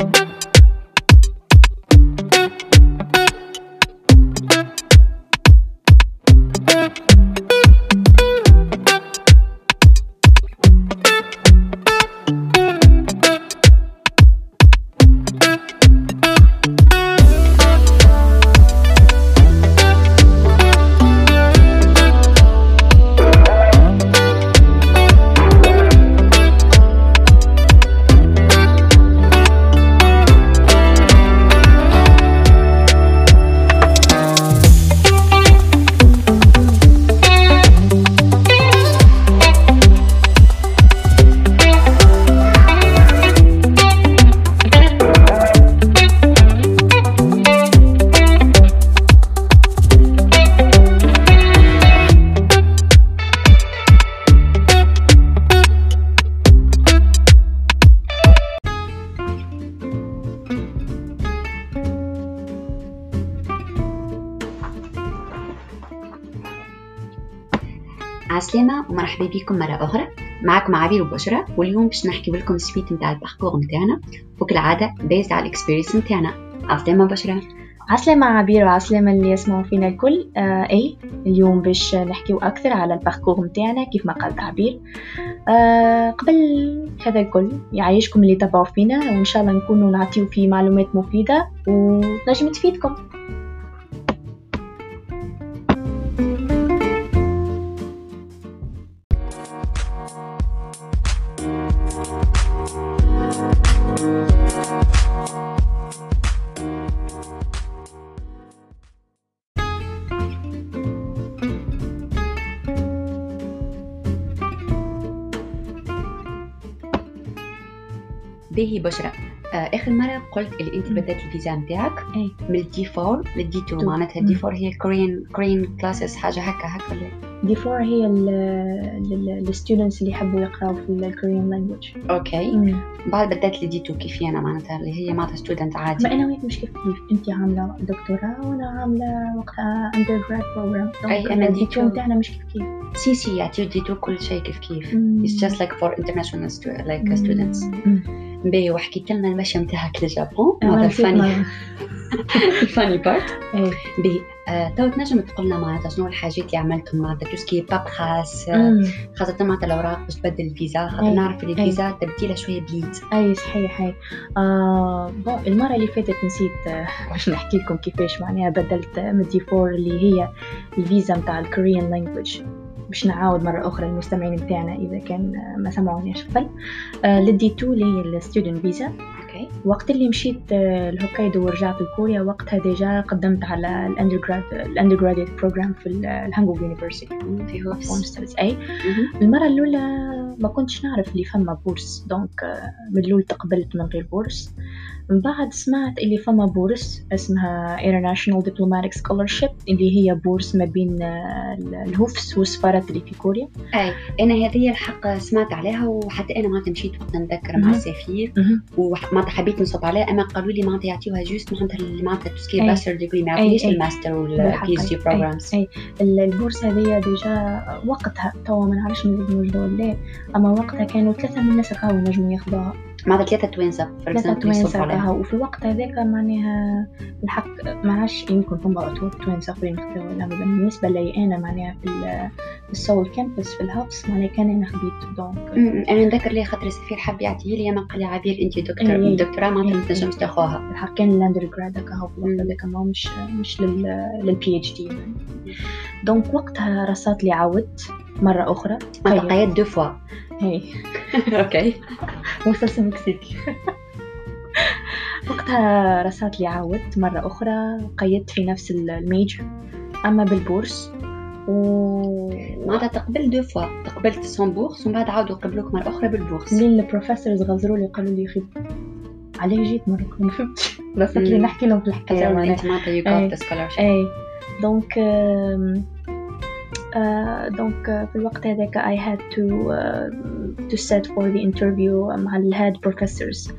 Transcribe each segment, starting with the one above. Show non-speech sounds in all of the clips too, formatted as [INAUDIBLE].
عسلامة عبير وبشرى واليوم باش نحكي لكم ال suite نتاع ال parcours نتاعنا. وكالعادة based على ال experience نتاعنا. عسلامة بشرى عسلامة عبير وعسلامة اللي يسمعوا فينا الكل. آه أي اليوم باش نحكيو أكثر على ال parcours نتاعنا كيف ما قالت عبير. آه قبل هذا الكل يعيشكم اللي تبعوا فينا. وإن شاء الله نكونوا نعطيو فيه معلومات مفيدة ونجم تفيدكم. باهي بشرى. آه آخر مرة قلت اللي إنت بدأت الفيزا نتاعك اي من ال D 4 لل D 2 تو. معناتها ال D. 4 هي ال Korean Korean classes حاجة هكا هكا D four هي ال students اللي يحبوا يقراوا في ال Korean language okay. بعد بدأت ال D 2 كيف أنا معناتها؟ اللي هي معناتها student عادي؟ ما أنا وياك مش كيف كيف أنت عاملة دكتوراه وأنا عاملة وقتها undergrad program أي، أنا ال D D2. تو نتاعنا مش كيف؟ كيف si si يعطيو D 2 كل شيء كيف كيف. مم. It's just like for international stu- باهي وحكيت لنا المشي نتاعك للجابون أنا هذا ال funny. [LAUGHS] ال funny part إيه. باهي آه، تو تنجم تقول لنا معناتها شنو الحاجات اللي عملتهم معناتها tout ce qui paperasse مم. خاصة معناتها الأوراق باش تبدل الفيزا خاطر أي، نعرف اللي أي. الفيزا تبديلها شوية بليد اي صحيح آه bon المرة اللي فاتت نسيت آه، باش نحكي لكم كيفاش معناها بدلت آه، من اللي هي الفيزا نتاع ال Korean language باش نعاود مرة أخرى المستمعين نتاعنا إذا كان آه، ما سمعوناش قبل. لل D two اللي هي ال student visa وقت اللي مشيت آه، لهوكايدو ورجعت لكوريا وقتها déjà قدمت على ال undergrad ال undergraduate program في ال Hankuk University. في HUFS أي. المرة الأولى ما كنتش نعرف اللي فما bourse donc آه، من الأول تقبلت من غير bourse من بعد سمعت اللي فما bourse اسمها International Diplomatic Scholarship اللي هي بورس ما بين آه، ال HUFS والسفارات اللي في كوريا أي أنا هذه الحق سمعت عليها وحتى أنا معناتها مشيت وقت نتذكر مع. السفير ومعناتها حبيت نصب عليها أما قالوا لي معناتها يعطيوها juste معناتها اللي معناتها tout ce qui أي. master degree ما يعطيش. ال master وال PhD. programs أي. ال- البورصة هذه déjà وقتها توا ما نعرفش نوجدوا ولا لا أما وقتها كانوا ثلاثة من الناس كانوا نجموا ياخذوها معناتها ثلاثة فور ثلاثة كاها وفي الوقت هذاك معناها الحق ما عادش يمكن فما خذوا ولا ما بالنسبة لي أنا معناها في ال- في ال Seoul campus في ال HUFS معناها كان أنا خديت. donc أمم، أنا نذكر لي خاطر السفير حب يعطيه لي اما قال لي عبير أنت دكتور أي. دكتوراه معناتها ما أي. تنجمش تاخذها الحق كان ال undergrad كاها في الوقت. هذاك ما مش مش لل لل PhD donc وقتها رصات لي عاودت مرة أخرى. قيد. deux fois هي okay مسلسل مكسيكي وقتها رسات لي عاودت مرة أخرى قيدت في نفس ال major أما بال bourse. و معناتها تقبل deux fois تقبلت sans bourse ومن بعد عاودوا قبلوك مرة أخرى بال bourse. لين ال professors غزروا لي قالوا لي خيب عليه جيت مرة ما فهمتش رسات لي. نحكي لهم في الحكاية أيوة،. أنت معناتها you أي. scholarship اي donc donc آه، في الوقت هذاك I had to آه، to set for the interview مع ال head professors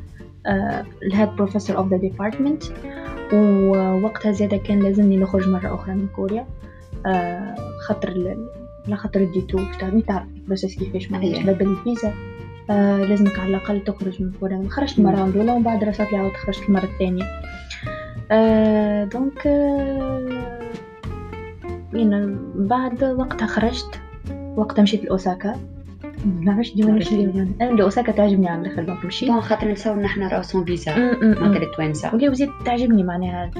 آه، ال head professor of the department. ووقتها زيادة كان لازمني نخرج مرة أخرى من كوريا. آه، خاطر ال- لا خاطر ال D-2 تعرفني تعرف ال process كيفاش. معناها تبدل الفيزا. آه لازمك على الأقل تخرج من ال programme خرجت المرة الأولى ومن بعد راسات لي عاود خرجت المرة الثانية آه donc آه يعني بعد وقتها خرجت وقتها مشيت لأوساكا. نعرفش ديما نمشي اليابان أنا لأوساكا تعجبني على الآخر donc مشيت. bon خاطر نساو نحنا را sans visa م- م- م. معناتها التوانسه ولي وزيد تعجبني معناها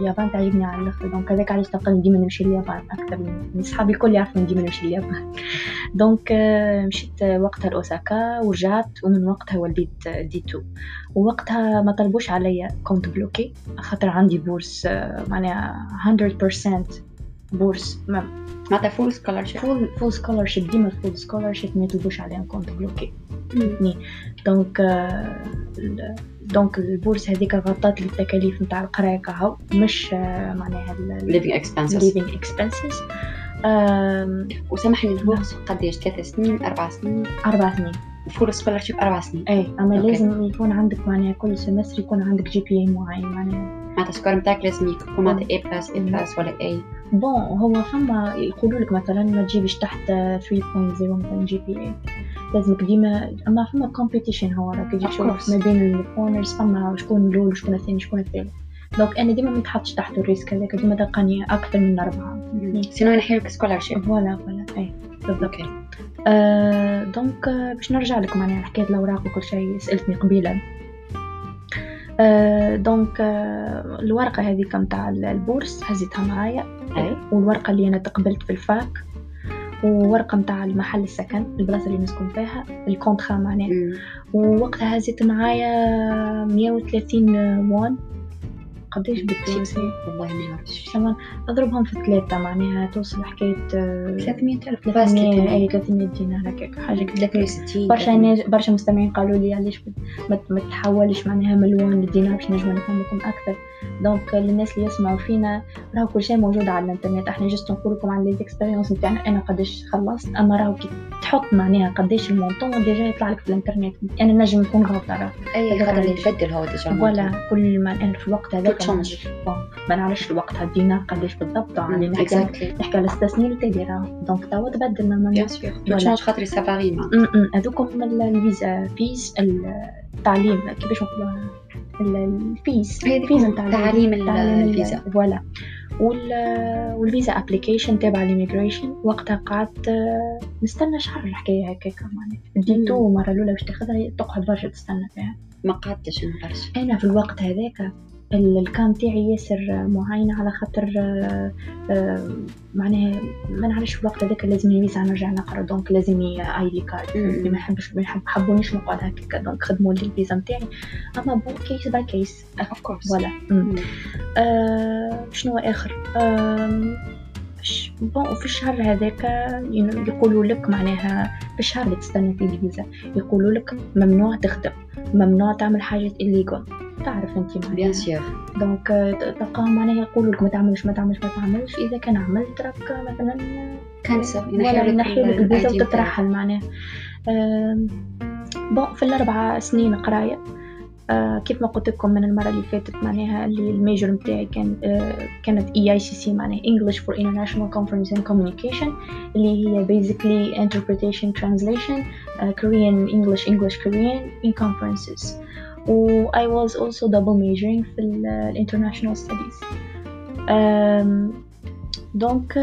اليابان تعجبني على الآخر donc هذاك علاش تلقاني ديما نمشي لليابان أكثر من صحابي الكل يعرفوا ديما نمشي لليابان. [LAUGHS] donc آه، مشيت وقتها لأوساكا ورجعت ومن وقتها وليت D-2. ووقتها ما طلبوش عليا compte bloqué خاطر عندي bourse آه، معناها 100% bourse ما معناتها full scholarship full full scholarship ديما full scholarship ما يطلبوش عليهم compte bloqué donc donc ال bourse هذيك غطات لي التكاليف نتاع القرايه كهو مش معناها living expenses living expenses. وسامحني ال bourse قداش ثلاث سنين أربع سنين أربع سنين full scholarship أربع سنين اي اما. لازم يكون عندك معناها كل semester يكون عندك GPA معين معناها معناتها ال score نتاعك لازم يكون معناتها اي بلس A+ ولا A bon هو فما يقولوا لك مثلا ما تجيبش تحت 3.0 مثلا GPA لازمك ديما أما فما competition هو راك تجي تشوف. ما بين ال Koreans فما شكون الأول وشكون الثاني شكون الثالث. donc أنا ديما ما نتحطش تحت ال risque هذاك ديما تلقاني أكثر من أربعة. sinon نحكي لك scholarship voilà voilà أي بالضبط. OK آه donc آه، باش نرجع لك معناها حكاية الأوراق وكل شيء سألتني قبيلة. آه donc آه الورقة هذيك متاع ال bourse هزيتها معايا. أي. والورقة اللي أنا تقبلت في ال fac وورقة متاع المحل السكن البلاصة اللي نسكن فيها ال contrat معناها. ووقتها هزيت معايا 130 وون قديش بالتونسي والله ما نعرفش ثمن أضربهم في ثلاثة معناها توصل حكاية آه، 300 ألف. 300 اي 300 دينار هكاك حاجة كده 360 برشا ناس برشا مستمعين قالوا لي علاش ما ما تحولش معناها مليون للدينار باش نجمو نفهمكم أكثر. donc للناس اللي يسمعوا فينا راهو كل شيء موجود على الإنترنت. إحنا juste نقول لكم عن l'expérience نتاعنا أنا قداش خلصت. أما راهو كي تحط معناها قداش ال montant déjà يطلع لك في الإنترنت. أنا نجم نكون غلطة أي خاطر. يبدل هو déjà ولا كل ما أنا في الوقت هذاك bon، ما نعرفش الوقت الدينار قداش بالضبط يعني نحكي exactly نحكي على ست سنين تالي راه donc توا تبدل mais bien sûr. تشونج خاطر سافاري ما. م- م. هذوكم ال- الفيزا فيز التعليم. كيفاش نقولوها؟ ال- الفيز. هي الفيزا نتاع تعليم ال- تعليم ال- الفيزا. فوالا وال والفيزا ابليكيشن تابع ليميغريشن وقتها قعدت آه، نستنى شهر الحكاية هكاك معناها. ديتو المره الأولى باش تاخذها تقعد برشا تستنى فيها. ما قعدتش نقرش أنا في الوقت هذاك الكام تاعي ياسر معين على خاطر آه، آه، معناها ما نعرفش في الوقت هذاك لازم الفيزا نرجع نقرا donc لازمني ID card. اللي ما يحبش ما حبونيش نقعد هكاك. donc خدموا لي الفيزا نتاعي أما bon case by case of course voilà. آه، شنو آخر؟ ش- bon وفي الشهر هذاك يقولوا لك معناها في الشهر اللي تستنى فيه الفيزا يقولوا لك ممنوع تخدم ممنوع تعمل حاجات illegal. تعرف أنت bien معناها sûr donc آه، تلقاهم معناها يقولوا لك ما تعملش ما تعملش ما تعملش. إذا كان عملت راك مثلا cancel ولا ينحيوا لك الفيزا وتترحل معناها. bon في الأربع سنين قراية آه، كيف ما قلت لكم من المرة اللي فاتت معناها اللي ال major متاعي كان آه، كانت EICC معناها English for International Conference and Communication اللي هي basically interpretation translation آه، Korean English English Korean in conferences. و I was also double majoring في ال- ال international studies. donc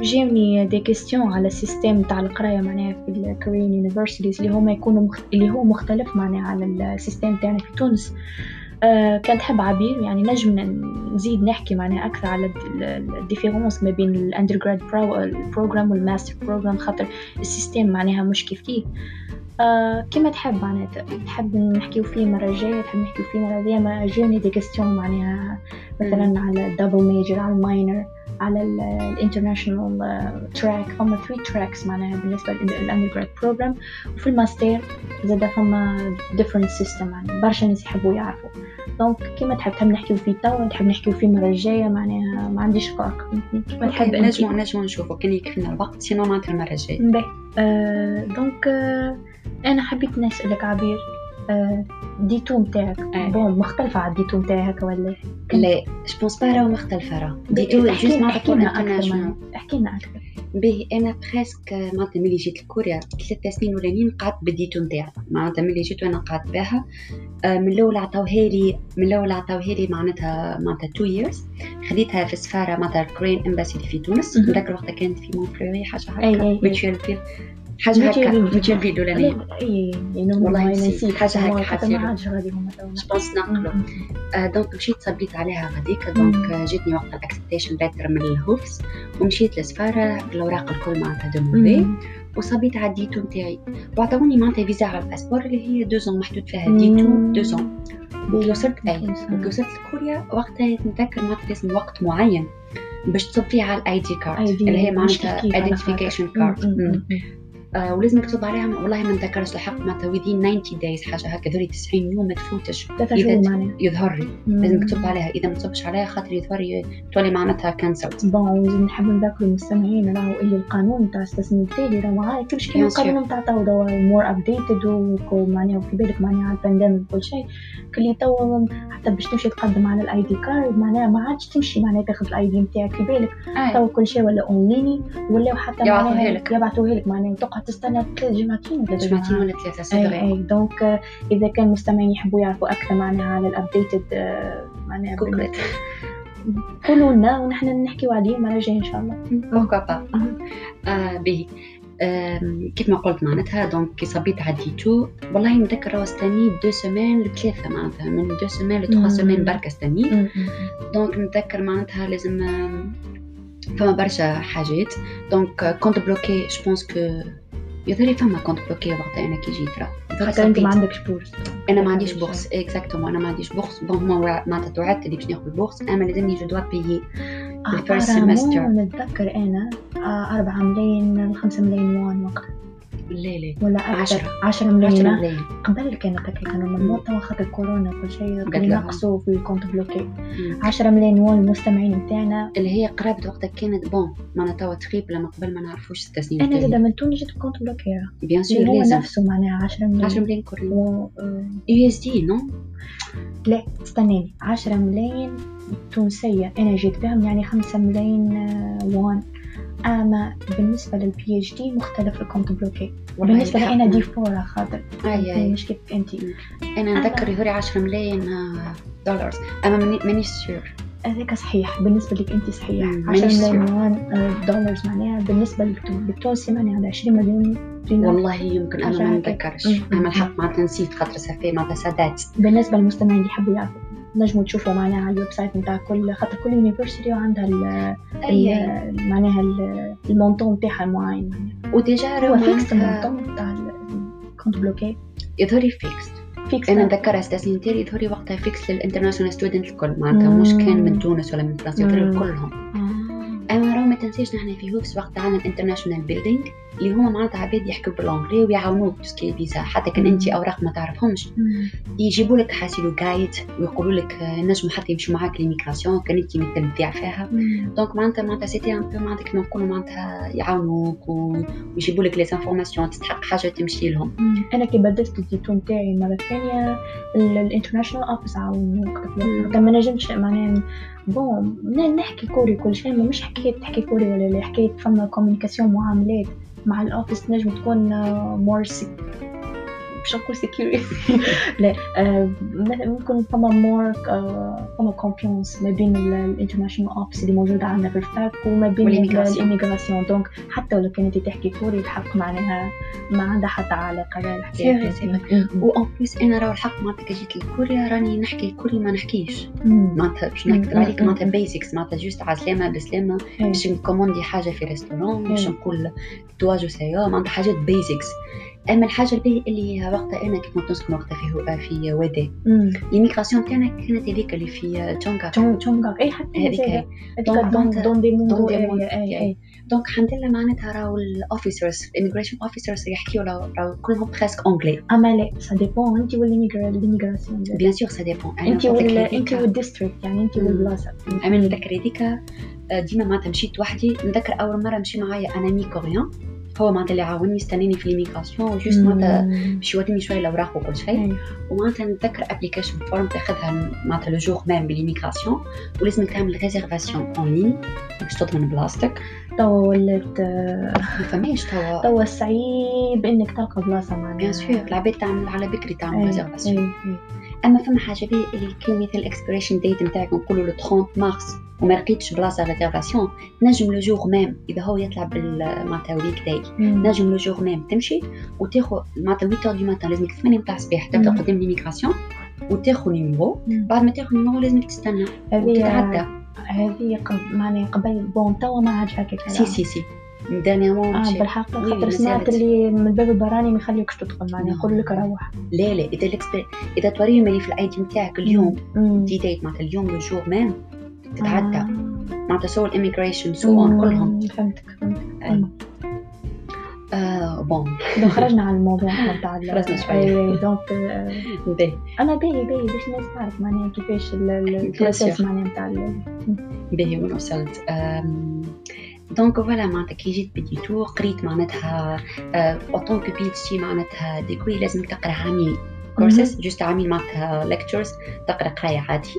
جاوني des questions على ال système تاع القرايه معناها في ال Korean universities اللي هما يكونوا مخ... اللي هو مختلف معناها على ال système تاعنا في تونس آه كان تحب عبير يعني نجم نزيد نحكي معناها أكثر على ال différence ما بين ال undergrad program وال master program خاطر ال système معناها مش كيف كيف. آه كما تحب معناها تحب نحكيو فيه مرة جاية تحب نحكيو فيه مرة ذي ما جاوني des questions معناها مثلا على ال double major على ال minor على ال international track فما 3 tracks معناها بالنسبة لل undergrad program وفي الماستر زاد فما different system يعني برشا ناس يحبوا يعرفوا. donc كيما تحب تحب نحكيو فيه توا تحب نحكيو فيه مرة جاية معناها. ما عنديش فرق. كيما تحب نجمو نجمو نشوفو. كان يكفينا الوقت sinon معناتها المرة الجاية باهي آه donc آه أنا حبيت نسألك عبير آه D-2 متاعك أي. bon مختلفة على ال D-2 متاعي هكا ولا لا je pense pas راهو مختلفة راه D-2 juste معناتها أحكي لنا أكثر. أحكي لنا أكثر باهي أنا presque معناتها ملي جيت لكوريا ثلاث سنين الاولانيين قعدت بال D-2 نتاعي معناتها ملي جيت وأنا قعدت بها آه، من الأول عطاوها لي من الأول عطاوها لي معناتها معناتها two years خديتها في السفاره معناتها ال Korean embassy في تونس. نذكر وقتها كانت في مونتريال حاجة هكا أي. حاجة هكا. ميتيال فيل الأولانية. إي يعني والله نسيت. هيك ما- حتى. ما عادش غادي هما je pense نقلوا آه، donc مشيت صبيت عليها غاديك. donc آه، جاتني وقت ال acceptation letter من ال HUFS ومشيت للسفاره بالأوراق الكل معناتها demandé وصبيت على ال D2 نتاعي. وعطاوني معناتها فيزا على ال passeport اللي هي deux ans محدود فيها. D2. deux ans وكي وصلت أي. وكي وصلت لكوريا وقتها نتذكر معناتها لازم وقت معين باش تصب فيه على ال ID card اللي هي معناتها identification card آه ولازم مكتوب عليها والله ما نتذكرش الحق معناتها within 90 days حاجة هكا. ذولي 90 يوم ما تفوتش. معناها. يظهر لي. لازم عليها. إذا ما تصبش عليها خاطر يظهر لي تولي معناتها cancelled bon نحب نذكر المستمعين راهو اللي القانون تاع التسمية التالي. راهو معايا كلش كيما. القانون تاع توا more updated ومعناها وفي بالك معناها ال pandemic وكل شيء. كلي تو حتى باش تمشي تقدم على ال ID card معناها ما عادش تمشي معناها تاخذ ال ID نتاعك في بالك تو كل شيء ولا اونلاين ولا حتى يبعثوها معناها لك. يبعثوها لك معناها تقعد تستنى ثلاث جمعتين ولا جمعتين. ولا ثلاثة c'est إي donc آه، إذا كان المستمعين يحبوا يعرفوا أكثر معناها على ال updated معناها بال- concret [LAUGHS] قولوا لنا ونحن نحكيو عليه المرة الجاية إن شاء الله. pourquoi pas آه باهي آم، كيف ما قلت معناتها donc كي صبيت ع D2 والله نتذكر راهو استنيت deux semaines لثلاثة معناتها. من دو لتخوا مم. semaines برك استنيت donc نتذكر معناتها لازم فما برشا حاجات. donc آه، compte bloqué je pense que يظهر فما compte bloqué وقتها أنا كي جيت راه خاطر انت ما. عندكش bourse أنا ما عنديش bourse exactement أنا ما عنديش bourse bon هما معناتها توعدت اللي باش ناخذ ال bourse اما لازمني je dois payer ال first semester نتذكر أنا آه، 4 ملايين 5 ملايين وان وقتها لا ولا أكثر. عشرة. 10 10 ملايين قبل كانت هكا كانوا ممنوع توا خاطر كورونا كل شيء. ينقصوا في ال compte bloqué. مم. 10 ملايين وان المستمعين بتاعنا. اللي هي قرابة وقتها كانت bon معناتها توا تقريبا لما قبل ما نعرفوش ست سنين أنا زاد. من تونس جبت compte bloqué. bien sûr اللي هو نفسه معناها 10 ملايين 10 ملايين كوري آه، USD non لا استناني. 10 ملايين تونسية. أنا جيت بهم يعني 5 ملايين آه، وان. أما بالنسبة لل PhD مختلف ال compte bloqué بالنسبة لي أنا différent خاطر. أي أي. مش كيف أنت أنا نتذكر يهوري 10 ملايين آه، دولار أما ماني- مانيش sûr هذاك صحيح. بالنسبة لك أنت صحيح. مم، 10 مانيش ملايين sûr. وان آه، dollars معناها بالنسبة للتون- للتونسي معناها على 20 مليون دينار. والله يمكن أنا ما. نتذكرش. أما الحق معناتها نسيت خاطر سافي معناتها ça date بالنسبة للمستمعين اللي يحبوا يعرفوا. نجموا تشوفوا معناها على ال website نتاع كل خاطر كل université وعندها ال- معناها ال- ال montant بتاعها المعين. و déjà هو fixe ال montant بتاع ال compte bloqué. يظهري fixe fixe أنا نتذكر ستاسين تاعي يظهري وقتها fixe لل international student الكل. معناتها مش. كان من تونس ولا من فرنسا يظهري مم. كلهم آه. أما راهو ما تنسيش نحن في HUFS وقت عندنا ال international building اللي هما معناتها عباد يحكوا بال anglais ويعاونوك tout ce qui فيزا حتى كان. انت أوراق ما تعرفهمش. يجيبوا لك حاسيلو guide ويقولوا لك آه، نجموا حتى يمشوا معاك l'immigration كان انت مثل تبيع فيها. donc معناتها معناتها c'était un peu معناتها كيما نقولوا معناتها يعاونوك ويجيبوا لك لي انفورماسيون تستحق حاجة تمشي لهم. أنا كي بدلت ال D2 نتاعي المره الثانية ال international office. كان ما نجمش معناها bon نحكي كوري كل شيء ما مش حكاية تحكي كوري ولا لا حكاية فما communication معاملات مع ال office نجم تكون more مش نقول security [LAUGHS] لا آه، ممكن فما more فما confiance ما بين ال international office اللي موجودة عندنا في ال fac وما بين. ال immigration donc حتى لو كانت تحكي كوري الحق معناها ما عندها حتى علاقة لا الحكاية و en plus أنا راهو الحق معناتها كي جيت لكوريا راني نحكي كوري ما نحكيش. معناتها باش نكتب مم. عليك مم. معناتها basics معناتها juste عسلامه بسلامه باش ن commander حاجة في restaurant باش. نقول 도와주세요 معناتها حاجات basics أما الحاجة الباهيه اللي وقتها أنا كي كنت نسكن وقتها في هو- في وادي. l'immigration تاعنا كانت هذيك اللي في تشونغا تشونغ اي حتى هذيك donc دون دي موندو دون دي اي موندو اي اي donc الحمد لله معناتها راهو ال officers ال immigration officers يحكيو راهو كلهم presque anglais اما لا ça dépend انت والميغراسيون بيان سور سا ديبون انت انت وال district يعني انت. والبلاصه أنا نتذكر هذيك آه، ديما معناتها مشيت وحدي. نتذكر أول مرة مشي معايا un ami coréen هو معناتها اللي عاوني استناني في l'immigration juste معناتها باش يوريني شوية الاوراق وكل شيء. ومعناتها نتذكر application form تاخذها معناتها le jour même ب l'immigration ولازمك تعمل réservation en ligne باش تضمن بلاصتك. توا ولات ما فماش توا. توا صعيب إنك تلقى بلاصة معناها. bien sûr العباد تعمل على بكري تعمل réservation أما فما حاجة بي اللي كان مثل ال expiration date نتاعك نقولوا le 30 مارس وما لقيتش بلاصة réservation نجم le jour même إذا هو يطلع بال معناتها weekday نجم le jour même تمشي وتاخذ معناتها 8 du matin لازمك 8 نتاع الصباح تبدأ قدام l'immigration وتاخذ numéro بعد ما تاخذ numéro لازمك تستنى وتتعدى. هذه معناها قبل bon توا ما عادش هكاك c'est c'est c'est dernièrement آه بالحق خاطر سمعت اللي من الباب البراني ما يخليوكش تدخل معناها يقول لك روح. لا لا إذا ال expir إذا توريهم اللي في ال ID نتاعك اليوم دي ديت معناتها اليوم le jour même تتعدى. معناتها so ال immigration so on كلهم. فهمتك فهمتك. آه bon [LAUGHS] donc خرجنا على الموضوع نتاع [LAUGHS] خرجنا شوية. donc باهي أنا باهي باهي باش الناس تعرف معناها كيفاش ال process معناها نتاع باهي وين وصلت donc voilà معناتها كي جيت ب D-2 قريت معناتها en tant que PhD معناتها ديكوي لازم تقرأ عامين courses juste عامين معناتها lectures تقرأ قراية عادي.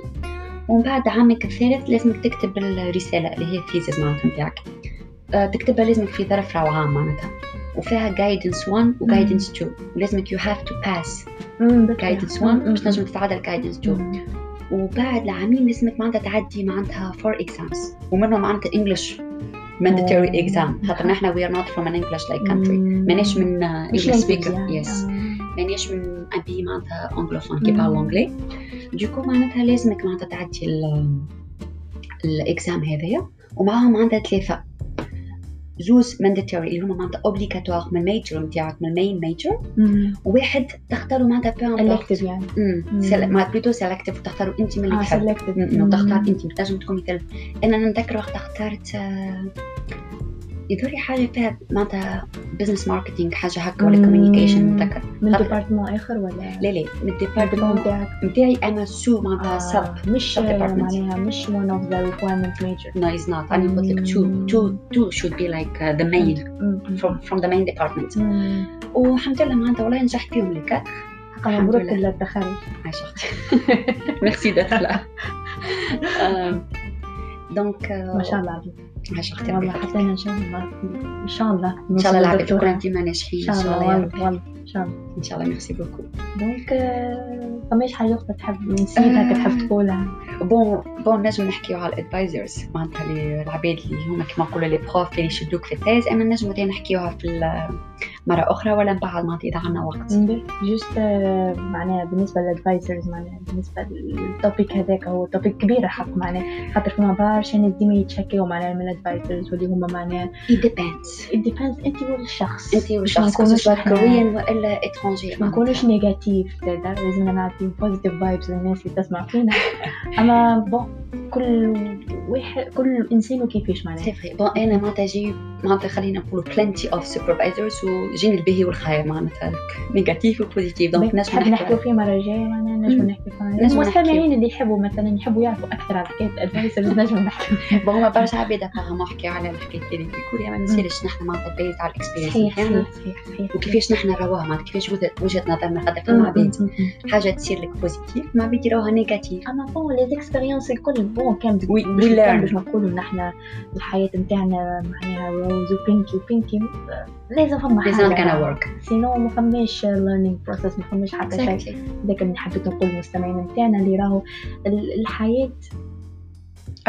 ومن بعد عامك الثالث لازمك تكتب الرسالة اللي هي ال thesis معناتها نتاعك أه تكتبها لازمك في ظرف راو عام معناتها. وفيها guidance 1 و guidance 2 ولازمك you have to pass guidance 1 باش تنجم تتعدى guidance 2 وبعد العامين لازمك معناتها تعدي معناتها 4 exams. ومنهم معناتها English. Mandatory exam. خاطر نحن we are not from an English like country. ماناش من English speaker. yes. ماناش من un pays معناتها anglophone qui parle anglais donc معناتها لازمك معناتها تعدي ال exam هذايا. ومعاهم معناتها ثلاثة. زوز mandatory اللي هما معناتها obligatoire من ال major نتاعك من ال main major وواحد تختاروا معناتها bon elective يعني. ما plutôt sélective وتختاروا انت من اللي تحب. وتختار انت تنجم تكون مثل. أنا نتذكر وقت اخترت يدوري حاجة فيها معناتها business marketing حاجة هكا ولا communication نتذكر من département آخر ولا؟ لا لا من ال département نتاعي أنا so معناتها سب مش معناها مش one of the requirement major. No it's not. أنا قلت لك two two two should be like uh, the main from from the main department. والحمد لله معناتها والله نجحت فيهم لك. مبروك التخرج عايش أختي ميرسي دخلة donc ما شاء الله عليك. عاش أختي والله حتى إن شاء الله. إن شاء الله. إن شاء الله العباد تكون ديما ناجحين إن شاء الله والله إن شاء الله. إن شاء الله. merci beaucoup. donc فماش حاجة أخرى تحب نسيتها تحب [LAUGHS] تقولها. bon bon نجم نحكيو على ال advisors معناتها العباد اللي هما كيما نقولوا les profs اللي يشدوك في ال thèse أما نجم نحكيوها في مرة أخرى ولا من بعد معناتها إذا عندنا وقت. juste معناها بالنسبة لل advisors معناها بالنسبة لل topic هذاك هو topic كبير حق معناها خاطر فما برشا ناس ديما يتشكيو معناها من ال advisors واللي هما معناها it depends. It depends. أنت والشخص. أنت والشخص coréen وإلا étranger ما نكونوش négatif لازم نعطي positive vibes للناس اللي تسمع فينا. [LAUGHS] أما bon كل واحد كل إنسان وكيفاش معناها؟ c'est vrai bon أنا معناتها جي معناتها خلينا نقولوا plenty of supervisors وجيني الباهي والخير معناتها négatif و positif donc نجم نحكيو فيه مره جاية معناها نجم نحكيو فيه المستمعين اللي يحبوا مثلا يحبوا يعرفوا أكثر على حكايه ال advisors نجم نحكيو bon هما برشا عباد فهموا حكيو على الحكاية هذه الكل ما نسالش نحن معناتها based على ال experience صحيح صحيح صحيح وكيفاش نحن نراوها معناتها كيفاش وجهه نظرنا خاطر فما عباد حاجة تصير لك positif ما عباد يراوها négatif اما bon لي الكل bon كان باش نقولوا نحن الحياة نتاعنا معناها rose و pinky و pinky لازم فما حاجة لازم كان work sinon ما فماش learning process ما فماش حتى شيء. ذاك اللي حبيت نقول للمستمعين نتاعنا اللي راهو الحياة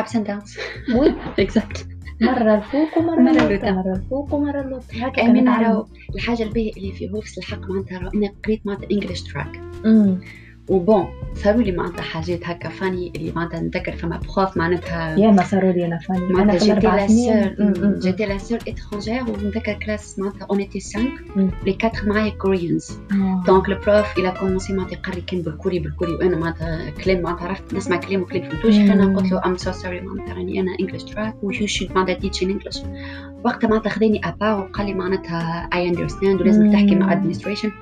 ups and downs. [LAUGHS] oui exact مرة الفوق ومرة مرة اللوطة مرة الفوق ومرة اللوطة هكا كان راهو الحاجة الباهية اللي في HUFS الحق معناتها أنا قريت معناتها English track و bon صاروا لي معناتها حاجات هكا funny اللي معناتها نتذكر فما prof معناتها يا ما صاروا لي أنا funny معناتها j'étais la seule j'étais la seule étrangère ونتذكر classe معناتها on était 5 les quatre معايا Koreans donc ال prof il a commencé معناتها يقري كان بالكوري بالكوري وأنا معناتها كلام معناتها عرفت نسمع كلام وكلام فهمتوش أنا قلت له I'm so sorry معناتها راني أنا English track و you should معناتها teach in English وقتها معناتها خذاني à part وقال لي معناتها I understand ولازم تحكي مع administration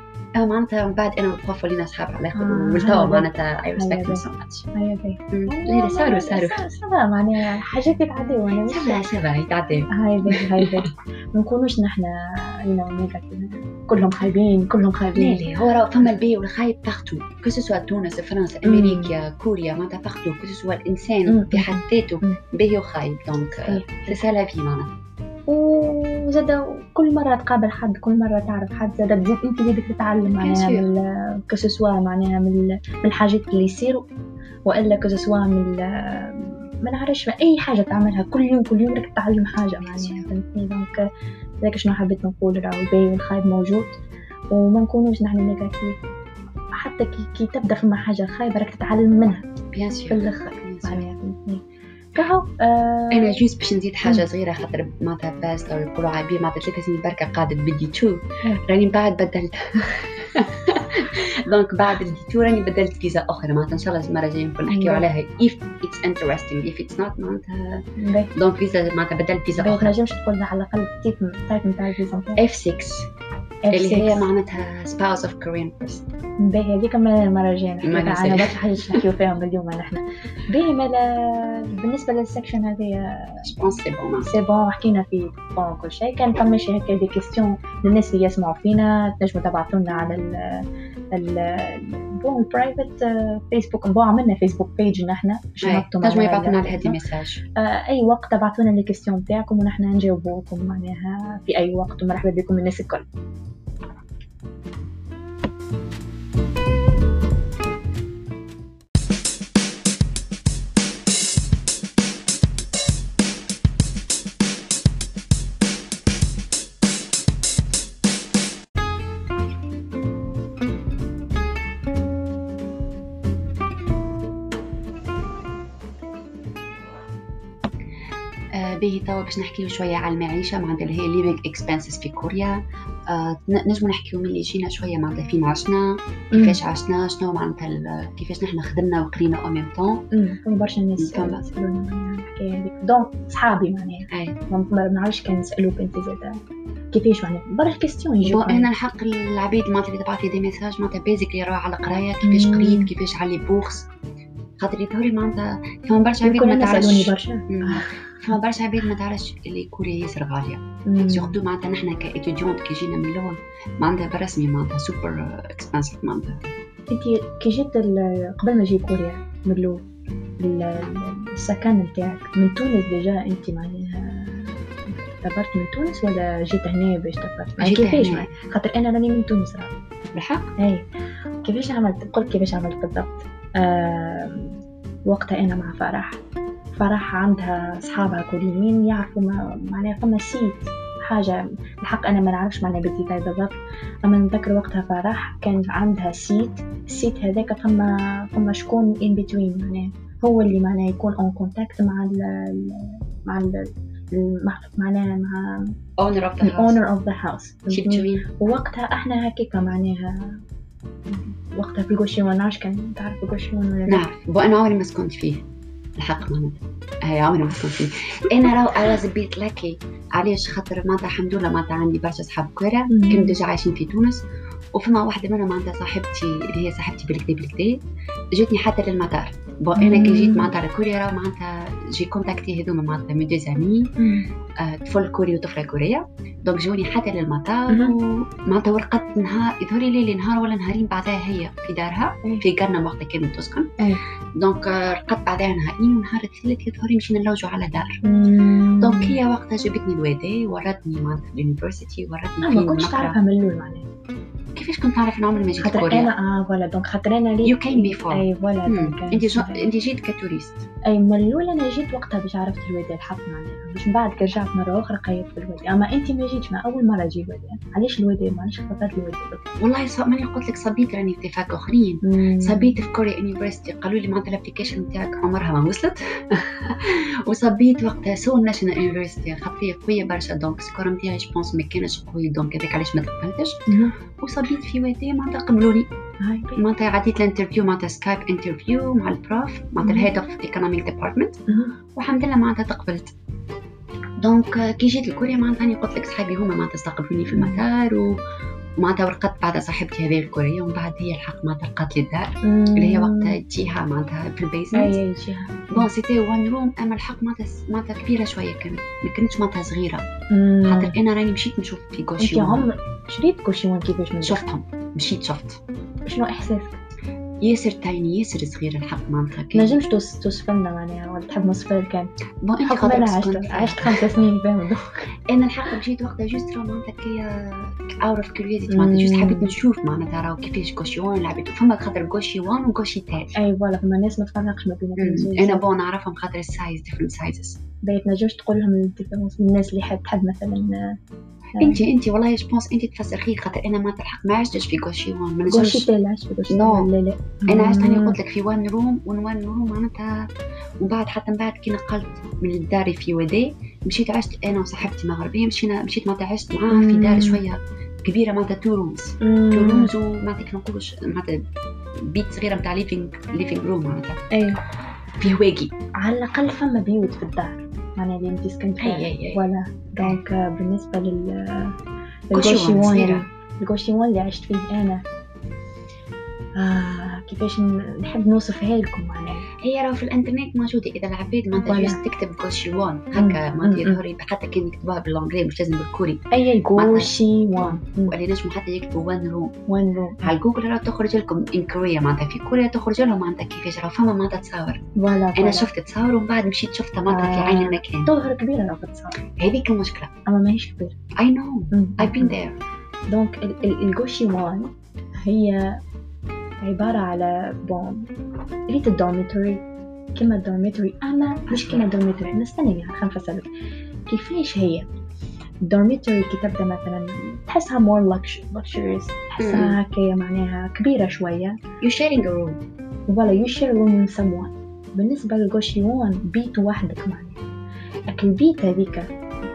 معناتها من بعد أنا و ال prof ولينا أصحاب على الآخر آه ولتوا معناتها I respect so much لا صاروا صاروا ça va معناها حاجات يتعدوا أنا ça va ça va يتعدوا هاي هاي ما نكونوش نحن كلهم خايبين كلهم خايبين. لا لا هو فما الباهي والخايب partout que ce soit تونس فرنسا أمريكا كوريا معناتها partout que ce soit الإنسان في حد ذاته باهي وخايب donc c'est ça la vie معناتها. وزاد كل مرة تقابل حد كل مرة تعرف حد زاد بزيد انت بدك تتعلم معناها من que ce soit معناها من الحاجات اللي يصيروا وإلا que ce soit من ما نعرفش أي حاجة تعملها كل يوم كل يوم بدك تتعلم حاجة معناها فهمتني؟ donc هذاك شنو حبيت نقول راهو الباهي والخايب موجود وما نكونوش نحن négatif حتى كي, كي تبدأ فما حاجة خايبة راك تتعلم منها bien في الآخر معناها. كهو آه. أنا juste باش نزيد حاجة صغيرة خاطر معناتها باس لو يقولوا عبير معناتها ثلاثة سنين بركة قاعدة ب D-2. راني من بعد بدلت. [LAUGHS] donc بعد ال D-2 راني بدلت فيزا أخرى. معناتها إن شاء الله المرة الجاية نكون نحكيو عليها. If it's interesting if it's not معناتها. donc فيزا معناتها بدلت فيزا أخرى. ما تنجمش تقول على الأقل ال type type نتاع الفيزا F 6 اللي هي معناتها spouse of Korean person باهي هذيك نحكي على برشا حاجات نحكيو فيهم اليوم نحن باهي مالا بالنسبة لل section هذايا je sais bon c'est bon حكينا في bon كل شيء. كان فما شي هكا des questions للناس اللي يسمعوا فينا. تنجموا تبعثوا لنا على ال ال bon private Facebook bon عملنا Facebook page نحن باش نحطوا تنجموا يبعثوا لنا على هذه message أي وقت تبعثوا لنا les questions تاعكم ونحن نجاوبوكم معناها في أي وقت ومرحبا بكم الناس الكل. توا باش نحكيو شوية على المعيشة. معناتها اللي هي living expenses في كوريا. آه نجمو نحكيو من اللي جينا شوية معناتها فين عشنا كيفاش عشنا شنو معناتها كيفاش نحنا خدمنا وقرينا au même temps فما برشا ناس الحكاية هذيك. donc صحابي معناها. ما نعرفش كان يسألوك أنت زاد. كيفاش معناها؟ برشا questions يجيو أنا الحق العبيد معناتها اللي تبعث لي des messages معناتها basic اللي على القراية كيفاش قريت كيفاش على bourse خاطر يظهر معناتها فما برشا عبيد ما تعرفش. برشا. [LAUGHS] فما برشا عباد ما تعرفش اللي كوريا ياسر غالية. surtout معناتها نحنا ك étudiante كي جينا من الأول. معناتها بالرسمي معناتها super expensive معناتها. أنت كي جيت قبل ما تجي كوريا من الأول السكن نتاعك من تونس déjà أنت معناها دبرت من تونس ولا جيت هنا باش دبرت جيت كيفاش خاطر أنا راني من تونس راه. بالحق؟ إي. كيفاش عملت؟ قلت كيفاش عملت بالضبط. آه وقتها أنا مع فرح. فرح عندها أصحابها كوريين يعرفوا معناها فما site حاجة الحق أنا ما نعرفش معناها بال détail بالضبط أما نذكر وقتها فرح كان عندها site ال site هذاك فما فما شكون in between معناها. هو اللي معناها يكون en contact مع ال مع ال معناها مع owner of the owner of the house. ووقتها إحنا هكيك معناها وقتها في 고시원 نعرفش كان تعرف 고시원 ولا نعرف. وأنا عمري ما سكنت فيه. الحق معناتها هي عمري ما سكنت فيه. أنا راهو I was bit lucky علاش؟ خاطر معناتها الحمد لله معناتها عندي برشا صحاب كورة كانوا déjà عايشين في تونس. وفما واحدة منهم معناتها صاحبتي اللي هي صاحبتي بالكدا بالكدا جاتني حتى للمطار. bon أنا كي جيت على كوريا راه معناتها j'ai contacté هذوما معناتها mes deux amis طفل كوري وطفله كوريه donc جوني حتى للمطار ومعناتها ورقدت نهار يظهر لي نهار ولا نهارين بعدها هي في دارها في قرنا وقتها كانت تسكن donc رقدت بعدها نهارين ونهار الثالث يظهر مشينا نلوجوا على دار. donc هي وقتها جابتني الوادي ورتني معناتها ال université ورتني ما كنتش تعرفها من الأول معناها. كيفاش كنت نعرف نعمل ما جيت خاطر كوريا؟ أنا آه voilà. donc خاطر أنا لي you came before أي voilà. أنت جو... أنت جيت ك touriste. أي من الأول أنا جيت وقتها باش عرفت الوادي الحق معناها. باش من بعد كي رجعت مرة أخرى قريت في الوادي. أما أنت ما جيتش مع أول مرة تجي الوادي. علاش الوادي؟ معليش اخترت الوادي. والله ص... ماني قلت لك صبيت راني في اتفاق أخرين. صبيت في Korea University قالوا لي معناتها ال application نتاعك عمرها ما وصلت. [LAUGHS] وصبيت وقتها Seoul National University خاطر قوية برشا. donc ال score نتاعي je pense ما كانش قوي. donc هذاك علاش ما تقبلتش وصبيت في وادي معناتها قبلوني معناتها عديت ال interview معناتها Skype interview مع ال prof معناتها ال head of economic department والحمد لله معناتها تقبلت. donc كي جيت لكوريا معناتها راني قلت لك صحابي هما معناتها استقبلوني في المطار و معناتها ورقدت بعد صاحبتي هذه الكورية ومن بعد هي الحق معناتها لقات لي الدار اللي هي وقتها تجيها معناتها في تجيها bon c'était one room أما الحق معناتها معناتها كبيرة شوية كانت ما كانتش معناتها صغيرة. خاطر أنا راني مشيت نشوف في 고시 انت عمر شريت 고시 원 كيفاش شفتهم. مشيت شفت. شنو إحساسك؟ ياسر tiny ياسر صغير الحق معناتها كان. نجمش توصف لنا معناها ولا تحب نوصف كان. bon انت أنا عشت عشت خمس سنين فاهم [LAUGHS] أنا الحق مشيت وقتها juste معناتها كي out of curiosity معناتها juste حبيت نشوف معناتها راهو كيفاش 고시원 لعبت. فما خاطر 고시원 و 고시텔 أي voilà فما ناس ما تفرقش ما بين أنا bon نعرفهم خاطر ال size different sizes but نجمش تقول لهم الناس اللي حد تحب مثلا انت انت والله je pense انت تفسر خاطر أنا ما تلحق ما عشتش في 고시원 ما 텔 عشت في 고시 no. لا لا أنا عشت هاني قلت لك في one room one room معناتها ومن بعد حتى من بعد كي نقلت من داري في ودي مشيت عشت أنا وصاحبتي مغربيه مشينا مشيت معناتها عشت معاها في دار شوية كبيرة معناتها two rooms two rooms ومعناتها كي نقولوش معناتها بيت صغيرة نتاع living living room معناتها. اي في هواقي. على الأقل فما بيوت في الدار. معناها اللي انت سكنت فيها ولا donc بالنسبة لل ال 고시원 ال 고시원 اللي عشت فيه أنا. آه كيفاش نحب نوصفها لكم هي راه في الانترنت موجودة. إذا العباد ما juste تكتب 고시원 هكا ما يظهر حتى كان يكتبوها بالانجلي مش لازم بالكوري. أي 고시원 واللي نجموا حتى يكتبوا one room one room على جوجل راه تخرج لكم in Korea معناتها. في كوريا تخرج لهم معناتها كيفاش راه فما معناتها تصاور أنا شفت تصاور ومن بعد مشيت شفتها معناتها في عين المكان. تظهر كبيرة راه التصاور هذيك المشكلة. أما ماهيش كبيرة. I know I been there donc ال 고시원 هي عبارة على bon ريت ال dormitory كلمة dormitory أما مش كلمة dormitory أنا استني يعني خلينا نفسر كيفاش هي؟ ال dormitory كي تبدا مثلا تحسها more luxurious. تحسها هكايا معناها كبيرة شوية. You sharing a room. ولا you share a room with someone. بالنسبة للغوشيوان بيت وحدك معناها. لكن البيت هذيك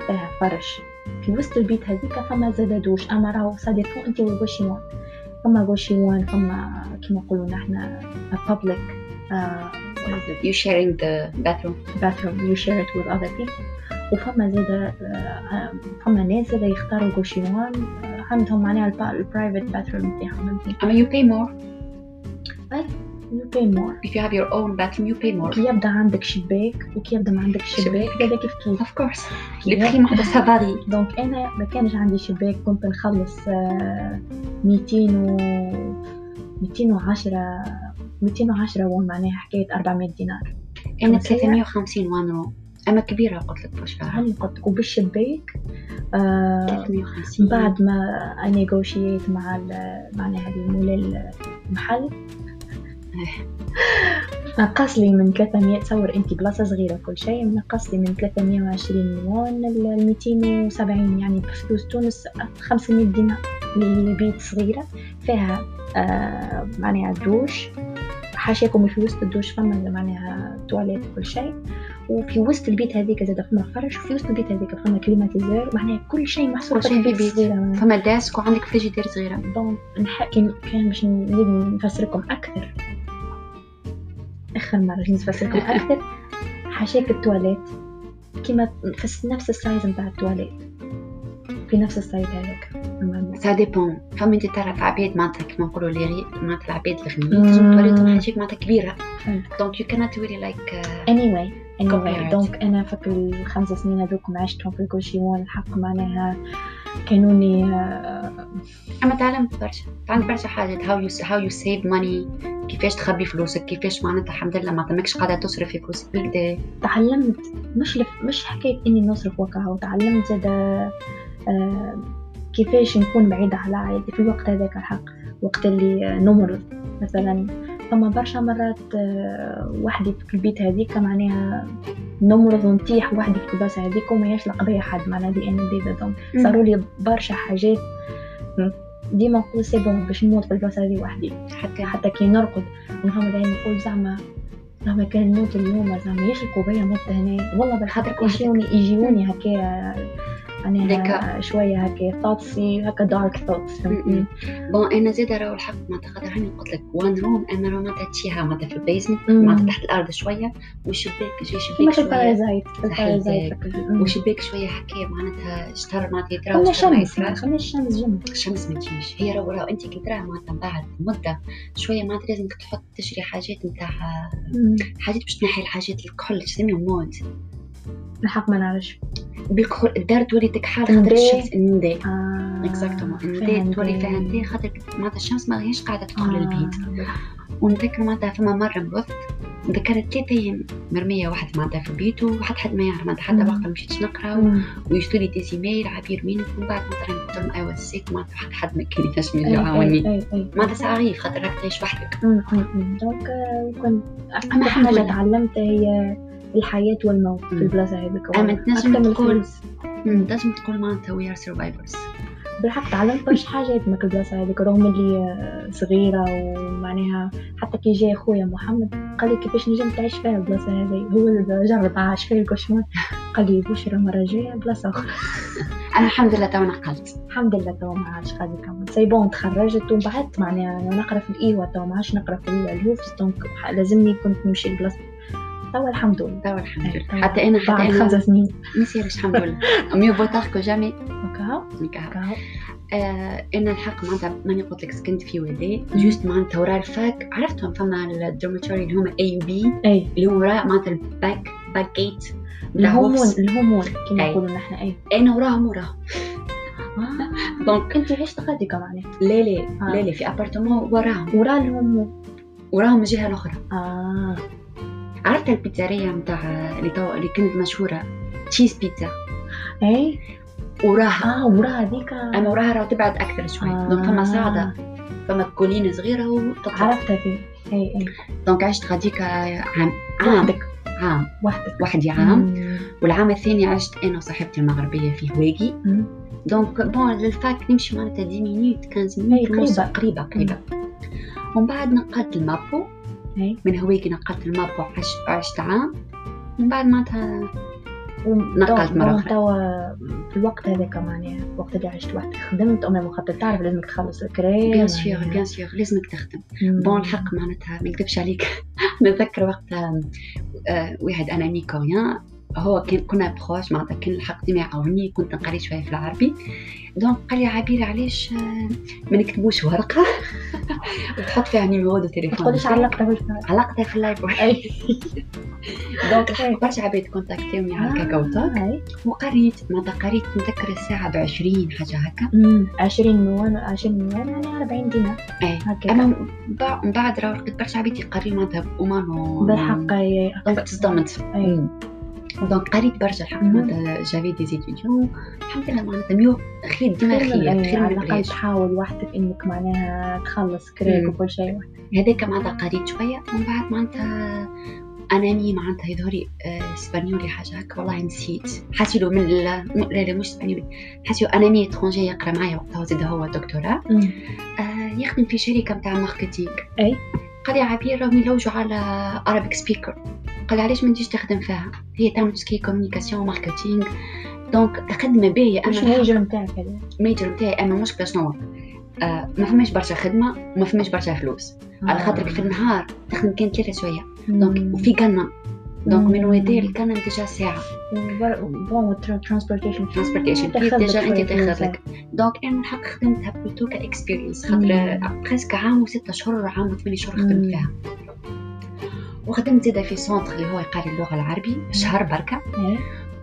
فيها فرش. في وسط البيت هذيك فما زاد دوش. أما راهو صديقو أنت والغوشيوان فما غوشيوان فما كما نقولوا نحن public uh, you sharing the bathroom. bathroom. You share it with other people. وفما زاد فما ناس زاد يختاروا غوشيوان عندهم معناها ال private bathroom نتاعهم اما you pay more? You pay more. If you have your own bathroom you pay more. كي يبدا عندك شباك وكي يبدا ما عندك شباك هذا كيف كيف of course. les prix محدث ça varie donc أنا ما كانش عندي شباك كنت نخلص 200 و 210 210 won معناها حكاية 400 دينار. أنا 350 one room. أما كبيرة قلت لك فوش هل قلت لك وبالشباك آه 350 بعد ما I negotiate مع معناها المولى المحل [LAUGHS] نقص لي من 300 تصور انت بلاصة صغيرة كل شيء نقص لي من 320 مليون ل 270 يعني بفلوس تونس 500 دينار لبيت صغيرة فيها آه معناها دوش. حاشاكم في وسط الدوش فما معناها تواليت كل شيء. وفي وسط البيت هذيك زاد فما فرش وفي وسط البيت هذيك فما climatiseur معناها كل شيء محصور في البيت صغيرة. فما desk وعندك فريجيدير صغيرة. donc كان باش نفسركم أكثر آخر مرة نفسركم أكثر حاشاك التواليت. كيما في نفس ال size نتاع التواليت. في نفس ال size هذاك. ça dépend فما انت تعرف عباد معناتها كيما نقولوا لي غي معناتها العباد الغنيين لازم تواليتهم حاجات معناتها كبيرة. donc يو كانت ريلي لايك anyway anyway. دونك أنا فك الخمس سنين هذوك عشتهم في ال 고시원 الحق معناها كانوني أما تعلمت برشا. تعلمت برشا حاجات. how you how you save money كيفاش تخبي فلوسك؟ كيفاش معناتها الحمد لله ما تمكش قاعدة تصرف في فلوسك؟ بالكدا تعلمت. مش لف مش حكاية إني نصرف وقعها وتعلمت زاد آه كيفاش نكون بعيدة على عائلتي في الوقت هذاك الحق وقت اللي نمرض مثلا فما برشا مرات وحدي في البيت هذيك معناها نمرض ونطيح وحدي في البلاصة هذيك وما يشلق بيا حد معناها دي أنا donc صاروا لي برشا حاجات. ديما نقول c'est bon باش نموت في البلاصة هذه وحدي. حتى حتى كي نرقد ونغمض عيني نقول زعما زعما كان نموت اليوم زعما يشلقوا بيا موت هنا. والله بالخاطر يجيوني يجيوني هكايا يعني شوية هكا thoughts هكا dark thoughts فهمتني؟ bon أنا زيد راهو الحق. معناتها خاطر هاني قلت لك one room اما معناتها تشيها معناتها في ال basement معناتها تحت الأرض شوية والشباك شي شباك شوية. ال Parasite ال Parasite وشباك شوية حكاية معناتها شطر معناتها يتراو الشمس خلي الشمس جنب. الشمس ما تجيش. هي راهو راهو أنت كي تراها معناتها بعد مدة شوية معناتها لازمك تحط تشري حاجات نتاع حاجات باش تنحي الحاجات الكحول تسميهم mold الحق ما نعرفش. بالكحول الدار تولي تكحل خاطر الشمس الندى exactement الندى تولي فيها ندى خاطر معناتها الشمس ما هيش قاعدة تدخل آه. البيت. ونذكر معناتها فما مرة مرضت ذكرت ثلاثة أيام مرمية واحد معناتها في البيت وحتى حد ما يعرف معناتها حتى وقت مشيت نقرأ ويبعثوا لي des emails عبير وين ومن بعد مثلا قلت لهم I was sick معناتها حتى حد ما كان ينجم يعاوني. معناتها ساعة خاطر راك تعيش وحدك. donc كنت أكثر حاجة تعلمتها هي الحياة والموت في البلاصة هذيك تنجم تقول تنجم تقول معناتها we are survivors بالحق تعلمت برشا حاجات من البلاصة هذيك رغم اللي صغيرة ومعناها حتى كي جاي خويا محمد قال لي كيفاش نجم تعيش فيها البلاصة هذه؟ هو اللي جرب عاش فيها ال 고시원 قال لي بشرى مرة جاية بلاصة أخرى. [LAUGHS] أنا الحمد لله تو نقلت الحمد لله تو ما عادش قاعد يكمل c'est bon تخرجت ومن بعد معناها نقرأ في ال Ewha تو ما عادش نقرأ في ال HUFS donc لازمني كنت نمشي لبلاصة توا الحمد لله توا الحمد لله حتى أنا حتى بعد خمس سنين. ما يصيرش الحمد لله. [LAUGHS] mieux vaut tard que jamais. هكا هكا أنا الحق معناتها ماني قلت لك سكنت في ودي juste معناتها ورا ال fac. عرفتهم فما ال dormitory اللي هما أي. وبي اللي هو وراء معناتها ال back back gate ال 후문 ال 후문 كما نقولوا نحن أي. أنا وراهم وراهم. donc أنت عشت غاديكا معناها لا لا. لا لا في appartement وراهم. ورا ال 후문 وراهم الجهه الاخرى آه. عرفت ال pizzeria متاع اللي تو اللي كانت مشهورة؟ cheese pizza اي وراها. آه وراها هذيك. أما وراها راه تبعد أكثر شوي. آه. donc فما صاعدة فما كولينة صغيرة وتطلع عرفتها في اي اي donc عشت غاديك عام. عام. عام. وحدك. وحدي عام. مم. والعام الثاني عشت أنا وصاحبتي المغربية في هواجي donc bon لل fac نمشي معناتها 10 minutes 15 minutes قريبة. قريبة قريبة. ومن بعد نقلت المابو من هواكي نقلت المابو عشت, عام. من بعد معناتها نقلت مرة أخرى توا في الوقت هذاك معناها الوقت اللي عشت وحدك خدمت أمام خاطر تعرف لازمك تخلص الكري bien sûr bien sûr لازمك تخدم. bon الحق معناتها ما نكذبش عليك. [LAUGHS] نتذكر وقتها آه واحد un ami coréen هو كان كنا proches معناتها كان الحق ديما يعاوني كنت نقري شوية في العربي. donc قال لي عبير علاش ما نكتبوش ورقة؟ [LAUGHS] وتحط فيها numéro de téléphone تقوليش علقتها في علقتها في ال library. [LAUGHS] donc الحق برشا عباد contact يوني على ال KakaoTalk وقريت معناتها قريت نتذكر الساعة ب 20 حاجة هكا. 20 won 20 won يعني 40 دينار أي. أما من بعد راه لقيت برشا عباد يقريو معناتها بالحق تصدمت donc قريت برشا الحق معناتها j'avais des étudiants الحمد لله معناتها mieux خير ديما خير خير على الأقل تحاول وحدك إنك معناها تخلص كراك وكل شيء. هذاك معناتها قريت شوية. ومن بعد معناتها أناني معناتها يظهري اسبانيولي حاجة هكا. والله نسيت. حاسيلو من لا لا مش اسبانيولي حاسيلو أناني étranger يقرأ معايا وقتها زاد هو دكتوراه. آه يخدم في شركة نتاع marketing. أي. قال لي عبير راهم يلوجوا على Arabic speaker قال علاش ما تجيش تخدم فيها؟ هي تعمل ce qui communication marketing donc خدمه باهيه أما شنو ال major نتاعك ال major نتاعي أما مشكله شنو آه ما فماش برشا خدمة وما فماش برشا فلوس. آه. على خاطرك في النهار تخدم كان ثلاثة شوية. donc وفي كنا donc من ودا الكنا déjà ساعة. bon transportation transportation déjà أنت تاخذ لك donc أنا الحق خدمتها plutôt ك expérience خاطر presque عام وستة شهور عام وثمانية شهور خدمت فيها. وخدمت زاده في centre اللي هو يقري اللغة العربيه شهر بركة.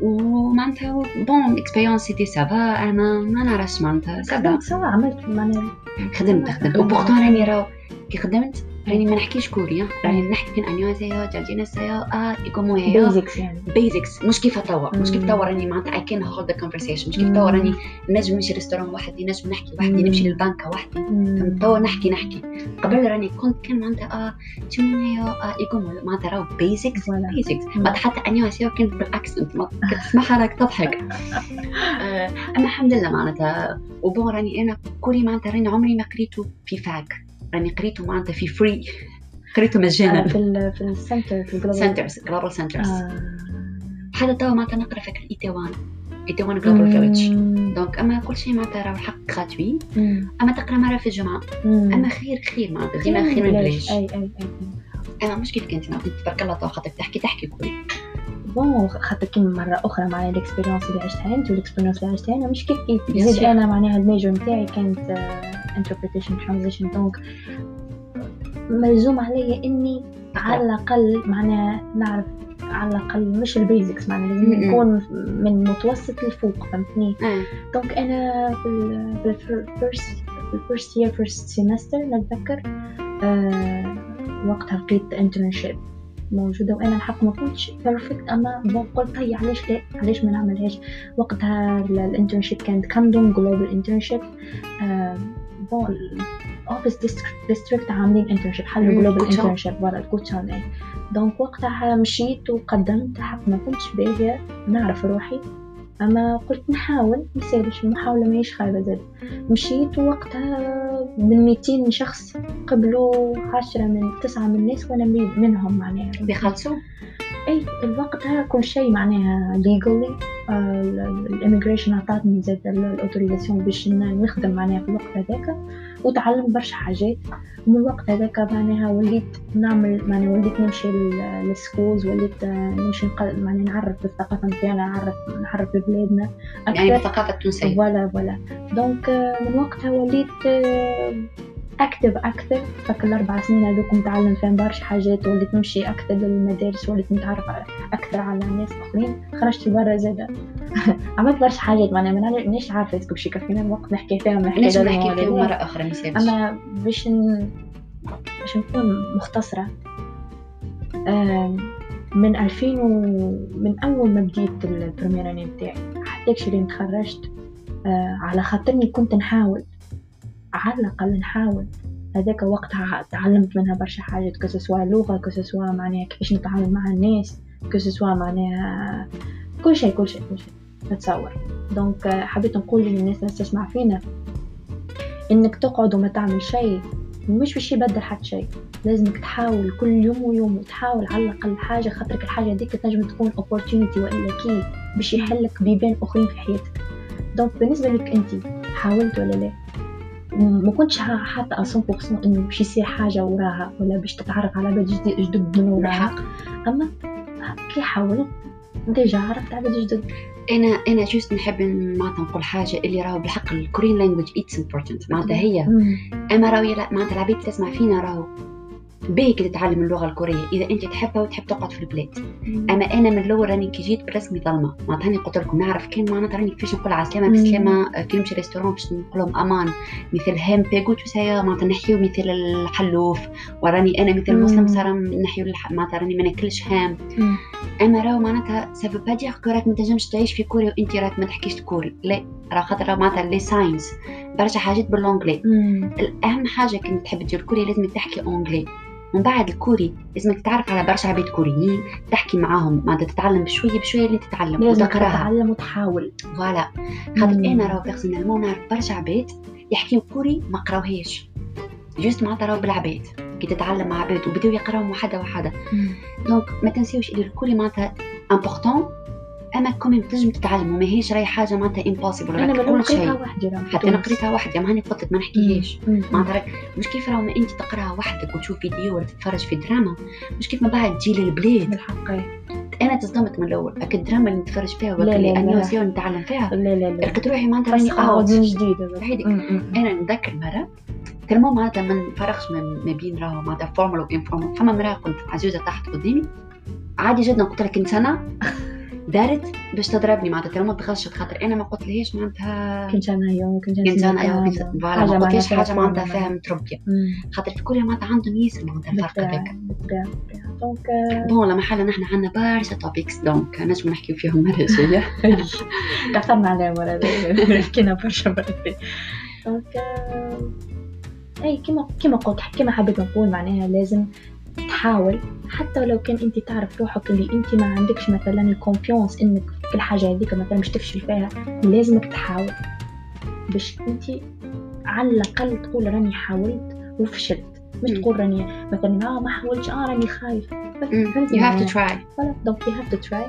ومعناتها bonne expérience c'était ça va أنا ما نعرفش معناتها ça va ça va عملت معناها خدمت خدمت. و pourtant راني راهو كي خدمت؟ راني ما نحكيش كوري راني نحكي كان 안녕하세요 잘 지내세요 آه ايكومو هي basics يعني. basics مش كيف توا مش كيف توا راني معناتها I can hold conversation مش كيف توا راني نجم نمشي restaurant وحدي نجم نحكي وحدي نمشي للبنكه وحدي. فهمت توا نحكي نحكي. قبل راني كنت كان معناتها آه 저는요 آه ايكومو معناتها راهو basics basics معناتها حتى 안녕하세요 كانت بال accent تسمعها راك تضحك. [LAUGHS] أما الحمد لله معناتها. و bon راني أنا كوري معناتها راني عمري ما قريته في fac. راني قريته معناتها في free قريته مجانا. في ال في ال center في ال global centers global centers حتى توا معناتها نقرأ فكر Itaewon Itaewon Global Village donc أما كل شيء معناتها راهو الحق gratuit أما تقرأ مرة في الجمعة. أما خير خير معناتها. ديما خير من بلاش أي أي أي. أنا مش كيف كنت تبارك الله خاطر تحكي تحكي كوري bon خاطر كيما مرة أخرى معناها ال expérience اللي عشتها أنت وال expérience اللي عشتها أنا مش كيف كيف. زيد أنا معناها ال major نتاعي كانت interpretation translation donc ملزوم عليا إني على الأقل معناها نعرف على الأقل مش ال basics معناها لازم نكون من متوسط لفوق فهمتني؟ donc أنا في ال first في ال first year first semester نتذكر أه وقتها لقيت internship موجودة وأنا الحق ما كنتش perfect أما قلت هي علاش لا؟ علاش ما نعملهاش؟ وقتها ال internship كانت كاندوم global internship bon office district عاملين internship حلوا global internship برا الكوتشان. donc وقتها مشيت وقدمت حق ما كنتش باهية. نعرف روحي. أما قلت نحاول مسالش المحاولة ماهيش خايبة زاد. مشيت وقتها من 200 شخص قبلوا عشرة من تسعة من الناس وأنا منهم معناها. بيخلصوا إي وقتها كل شيء معناها legally ال immigration عطاتني زاد ال autorisation باش نخدم معناها في الوقت هذاك. وتعلمت برشا حاجات. ومن الوقت هذاك معناها وليت نعمل معناها وليت نمشي لل schools وليت نمشي معناها نعرف بالثقافة نتاعنا نعرف نعرف ببلادنا يعني بالثقافة التونسية. voilà voilà donc من وقتها وليت أكتب أكثر فك الأربع سنين هذوك نتعلم فيهم برشا حاجات وليت نمشي أكثر للمدارس وليت نتعرف أكثر على ناس آخرين. خرجت برا زادة. [LAUGHS] عملت برشا حاجات معناها ما مانيش عارفة est-ce que باش يكفينا الوقت نحكي فيهم نحكي نحكي فيهم مرة أخرى مثال أما باش ن... باش نكون مختصرة من 2000 و... من أول ما بديت ال première année بتاعي حتى اللي تخرجت آه، على خاطرني كنت نحاول. على الأقل نحاول هذاك وقتها تعلمت منها برشا حاجات كسوا لغة كسوا معناها كيفاش نتعامل مع الناس que ce soit معناها كل شيء كل شيء كل شيء. نتصور. donc حبيت نقول للناس اللي تسمع فينا إنك تقعد وما تعمل شيء مش باش يبدل حتى شيء. لازمك تحاول كل يوم ويوم وتحاول على الأقل حاجة خاطرك الحاجة هذيك تنجم تكون opportunity وإلا كي باش يحلك بيبان أخرين في حياتك. donc بالنسبة لك انت حاولت ولا لا؟ ما كنتش حاطة 100% إنه باش يصير حاجة وراها ولا باش تتعرف على عباد جدد من وراها أما كي حاولت déjà عرفت عباد جدد أنا أنا juste نحب معناتها نقول حاجة اللي راهو بالحق ال Korean language it's important معناتها هي. أما راهو معناتها العباد تسمع فينا راهو. باهي كي تتعلم اللغة الكورية. إذا أنت تحبها وتحب تقعد في البلاد. أما أنا من الأول راني كي جيت بالرسمي ظلمة. معناتها راني قلت لكم نعرف كان معناتها راني كيفاش نقول على السلامه بسلامه كي نمشي restaurant باش نقول لهم أمان. مثل 햄 빼고 줘 معناتها نحيو مثل الحلوف. وراني أنا مثل مسلم صار نحيو معناتها راني ما ناكلش ham أما راهو معناتها ça veut pas dire que راك ما تنجمش تعيش في كوريا وأنت راك ما تحكيش كوري. لا راه خاطر معناتها les sciences برشا حاجات ب l'anglais الأهم حاجة كي تحب تدير كوريا لازم تحكي anglais من بعد الكوري لازمك تعرف على برشا عباد كوريين تحكي معاهم معناتها تتعلم بشوية بشوية اللي تتعلم لازم تتعلم وتحاول. voilà. خاطر أنا راه personnellement نعرف برشا عباد يحكيو كوري ما قراوهاش. juste معناتها راهو بالعباد. كي تتعلم مع عباد وبداو يقراو وحدة وحدة. donc ما تنسيوش اللي الكوري معناتها important اما quand même تنجم تتعلم ماهيش راهي حاجة معناتها impossible أنا ما قريتها وحدي حتى أنا قريتها وحدي ما هاني قلت لك ما نحكيهاش. معناتها مش كيف راهو ما انت تقراها وحدك وتشوف فيديو ولا تتفرج في دراما مش كيف ما بعد تجي للبلاد. بالحق أنا تصدمت من الأول اك الدراما اللي نتفرج فيها ولا اللي animation نتعلم فيها. لا لا لا. لقيت روحي معناتها راني اوت جديد أنا نتذكر مرة tellement معناتها ما نفرقش ما بين راهو معناتها formal و informal فما مراه كنت عزوزه تحت قدامي عادي جدا قلت لك انت أنا دارت باش تضربني معناتها. ما تغشت خاطر أنا ما قلت لهاش معناتها كنت أنا يوم كنت أنا يوم voilà ما قلتلهاش حاجة معناتها فيها متربيه خاطر في كوريا معناتها عندهم ياسر معناتها الفرق هذاك. donc bon لا محل نحن عندنا برشا topics donc نجم نحكيو فيهم مرة جاية كثرنا عليهم مرة حكينا [LAUGHS] برشا مرات donc اي كما كما قلت كما حبيت نقول معناها لازم تحاول حتى لو كان أنت تعرف روحك اللي أنت ما عندكش مثلا ال confiance إنك في الحاجة هذيك مثلا مش تفشل فيها لازمك تحاول. باش أنت على الأقل تقول راني حاولت وفشلت. مش تقول راني مثلا آه ما حاولتش آه راني خايف. فهمتي you have to try. donc you have to try.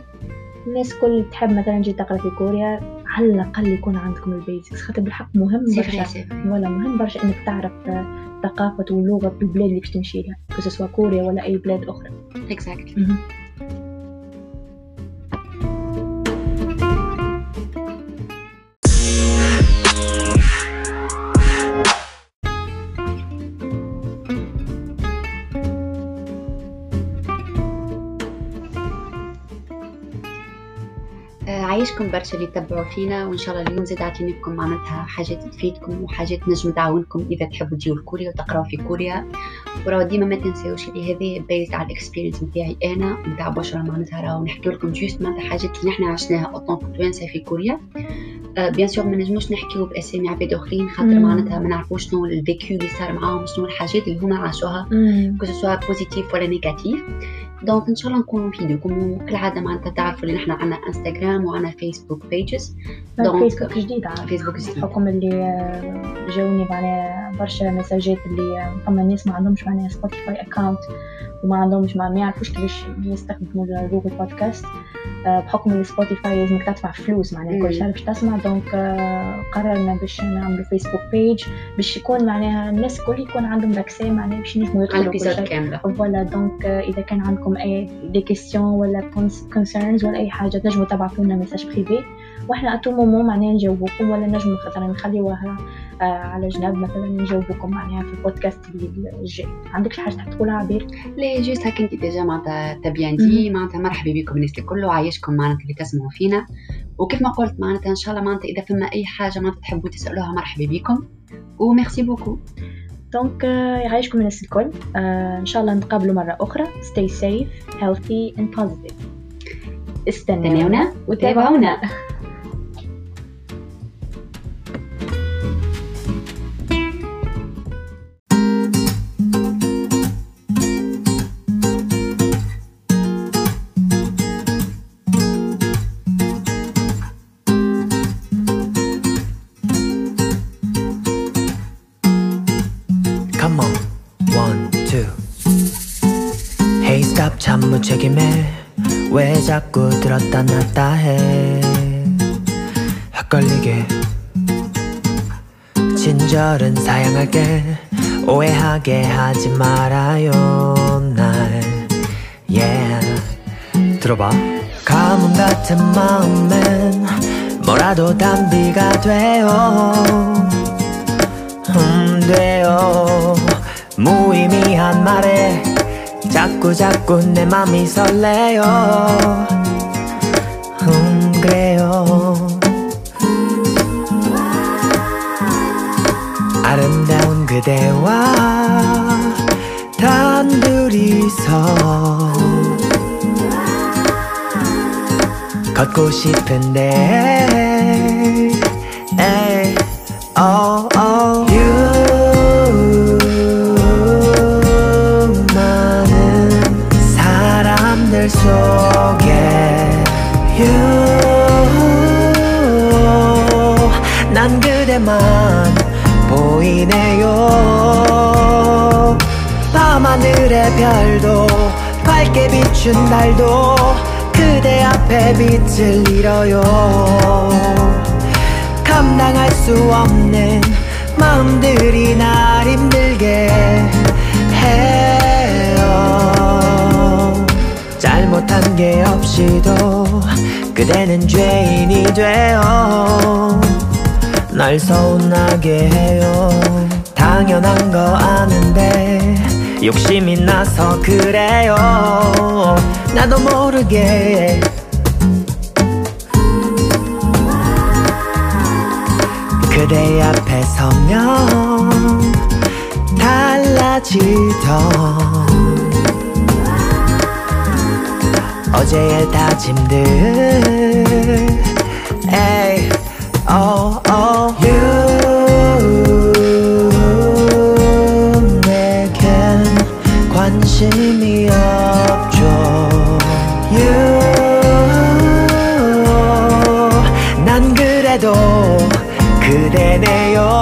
الناس كل تحب مثلا تجي تقرأ في كوريا على الأقل يكون عندكم ال basics. خاطر بالحق مهم برشا. ولا مهم برشا إنك تعرف ثقافة ولغة البلاد اللي باش تمشي لها. كوريا ولا أي بلاد أخرى. Exactly. عايشكم برشا اللي تتبعوا فينا وإن شاء الله اليوم زاد عاطين لكم معناتها حاجات تفيدكم وحاجات نجم تعاونكم إذا تحبوا تجيو لكوريا وتقراو في كوريا. وراه ديما ما تنساوش اللي هذه based على ال experience نتاعي أنا نتاع بشرى معناتها راهو نحكي لكم juste معناتها حاجات اللي نحنا عشناها en tant que توانسه في كوريا. bien sûr ما نجموش نحكيو باسامي عباد اخرين خاطر معناتها ما نعرفوش شنو ال vécu اللي صار معاهم شنو الحاجات اللي هما عاشوها que ce soit positif ولا négatif donc إن شاء الله نكونوا نفيدكم وكالعاده معناتها تعرفوا اللي نحن عندنا انستغرام وعندنا فيسبوك pages donc فيسبوك جديد فيسبوك جديد بحكم اللي جاوني معناها برشا مساجات اللي فما ناس ما عندهمش معناها سبوتيفاي account وما عندهمش ما يعرفوش كيفاش يستخدموا جوجل بودكاست. بحكم اللي سبوتيفاي لازمك تدفع فلوس معناها كل شهر باش تسمع. donc قررنا باش نعملوا فيسبوك page باش يكون معناها الناس الكل يكون عندهم l'accès معناها باش ينجموا يدخلوا كل كاملة. voilà donc إذا كان عندكم اي des questions ولا concerns ولا أي حاجة تنجموا تبعثوا لنا message privé وإحنا à tout moment معناها نجاوبكم ولا نجموا مثلا نخليوها آه على جنب مثلا نجاوبكم معناها في البودكاست الجاي. عندك حاجة تحب تقولها عبير لا juste هكا انت déjà معناتها t'as bien dit معناتها مرحبا بكم الناس الكل وعايشكم معناتها اللي تسمعوا فينا. وكيف ما قلت معناتها إن شاء الله معناتها إذا فما أي حاجة معناتها تحبوا تسألوها مرحبا بكم. و merci beaucoup. donc يعيشكم الناس الكل. uh, إن شاء الله نتقابلوا مرة أخرى. Stay safe healthy and positive. استنونا. وتابعونا. 들었다 놨다 해. 헷갈리게. 친절은 사양할게. 오해하게 하지 말아요 날. Yeah. 들어봐. 가뭄 같은 마음엔 뭐라도 단비가 돼요. 음 돼요. 무의미한 말에 자꾸 자꾸 내 맘이 설레요 음 그래요 아름다운 그대와 단둘이서 걷고 싶은데 에이, oh, oh. 속에 you 그대만 보이네요. 밤하늘의 별도 밝게 비춘 달도 그대 앞에 빛을 잃어요. 감당할 수 없는 마음들이 날 힘들게 해요. 잘못한 게 없이도 그대는 죄인이 되어 날 서운하게 해요. 당연한 거 아는데 욕심이 나서 그래요. 나도 모르게. 그대 앞에 서면 달라지던 어제의 다짐들. 에이 oh oh you 내겐 관심이 없죠 you 난 그래도 그대네요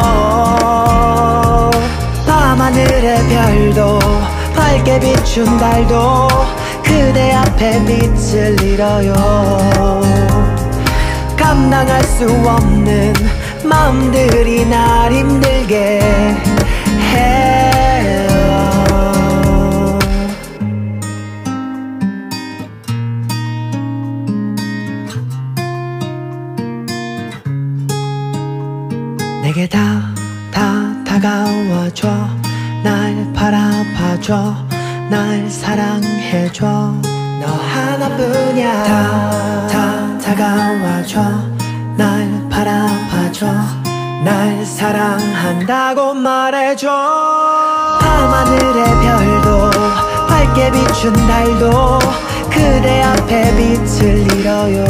밤하늘의 별도 밝게 비춘 달도 그대 앞 앞에 빛을 잃어요 감당할 수 없는 마음들이 날 힘들게 해요. 내게 다, 다 다가와줘. 날 바라봐줘. 날 사랑해줘. 너 하나뿐이야. 다, 다 다가와줘. 날 바라봐줘. 날 사랑한다고 말해줘. 밤하늘의 별도 밝게 비춘 달도 그대 앞에 빛을 잃어요.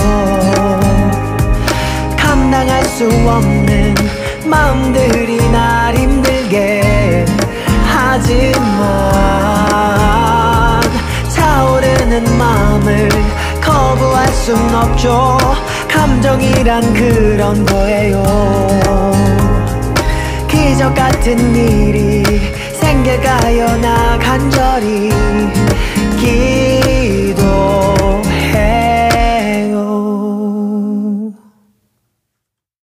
감당할 수 없는 마음들이 날 힘들게 하지만 차오르는 마음을 거부할 순 없죠. 감정이란 그런 거예요. 기적 같은 일이 생길까요. 나 간절히 기